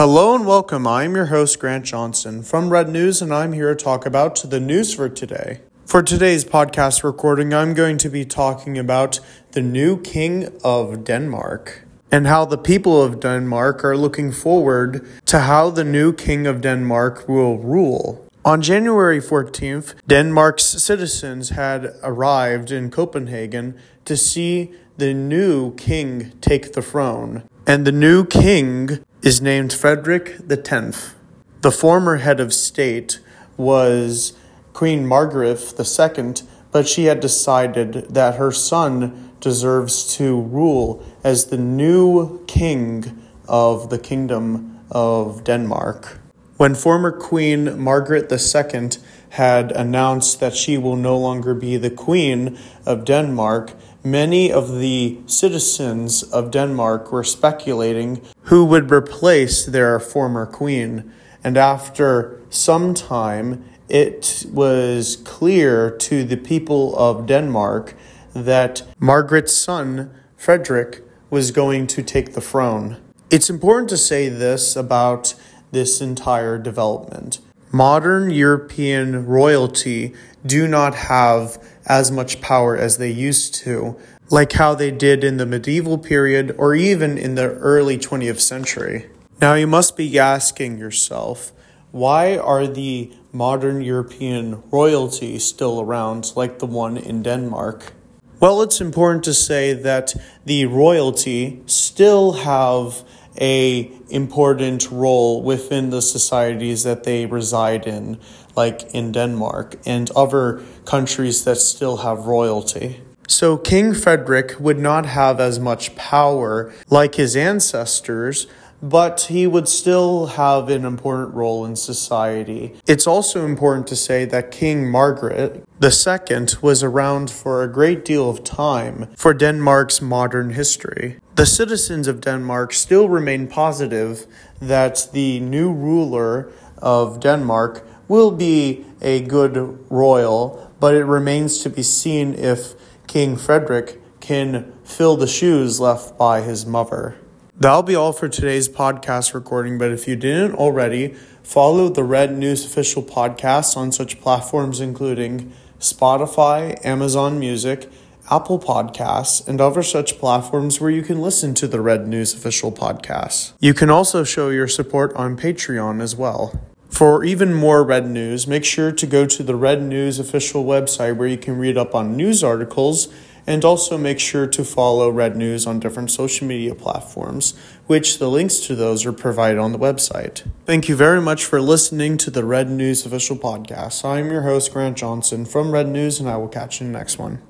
Hello and welcome. I'm your host, Grant Johnson from Red News, and I'm here to talk about the news for today. For today's podcast recording, I'm going to be talking about the new King of Denmark and how the people of Denmark are looking forward to how the new King of Denmark will rule. On January 14th, Denmark's citizens had arrived in Copenhagen to see the new king take the throne. And the new king is named Frederick X. The former head of state was Queen Margaret II, but she had decided that her son deserves to rule as the new king of the kingdom of Denmark. When former Queen Margaret II had announced that she will no longer be the Queen of Denmark, many of the citizens of Denmark were speculating who would replace their former queen. And after some time, it was clear to the people of Denmark that Margaret's son, Frederick, was going to take the throne. It's important to say this about this entire development. Modern European royalty do not have as much power as they used to, like how they did in the medieval period or even in the early 20th century. Now, you must be asking yourself, why are the modern European royalty still around like the one in Denmark? Well, it's important to say that the royalty still have a important role within the societies that they reside in, like in Denmark and other countries that still have royalty. So King Frederick would not have as much power like his ancestors, but he would still have an important role in society. It's also important to say that King Margaret II was around for a great deal of time for Denmark's modern history. The citizens of Denmark still remain positive that the new ruler of Denmark will be a good royal, but it remains to be seen if King Frederick can fill the shoes left by his mother. That'll be all for today's podcast recording, but if you didn't already, follow the Red News official podcast on such platforms including Spotify, Amazon Music, Apple Podcasts, and other such platforms where you can listen to the Red News official podcast. You can also show your support on Patreon as well. For even more Red News, make sure to go to the Red News official website where you can read up on news articles and also make sure to follow Red News on different social media platforms, which the links to those are provided on the website. Thank you very much for listening to the Red News official podcast. I am your host, Grant Johnson from Red News, and I will catch you in the next one.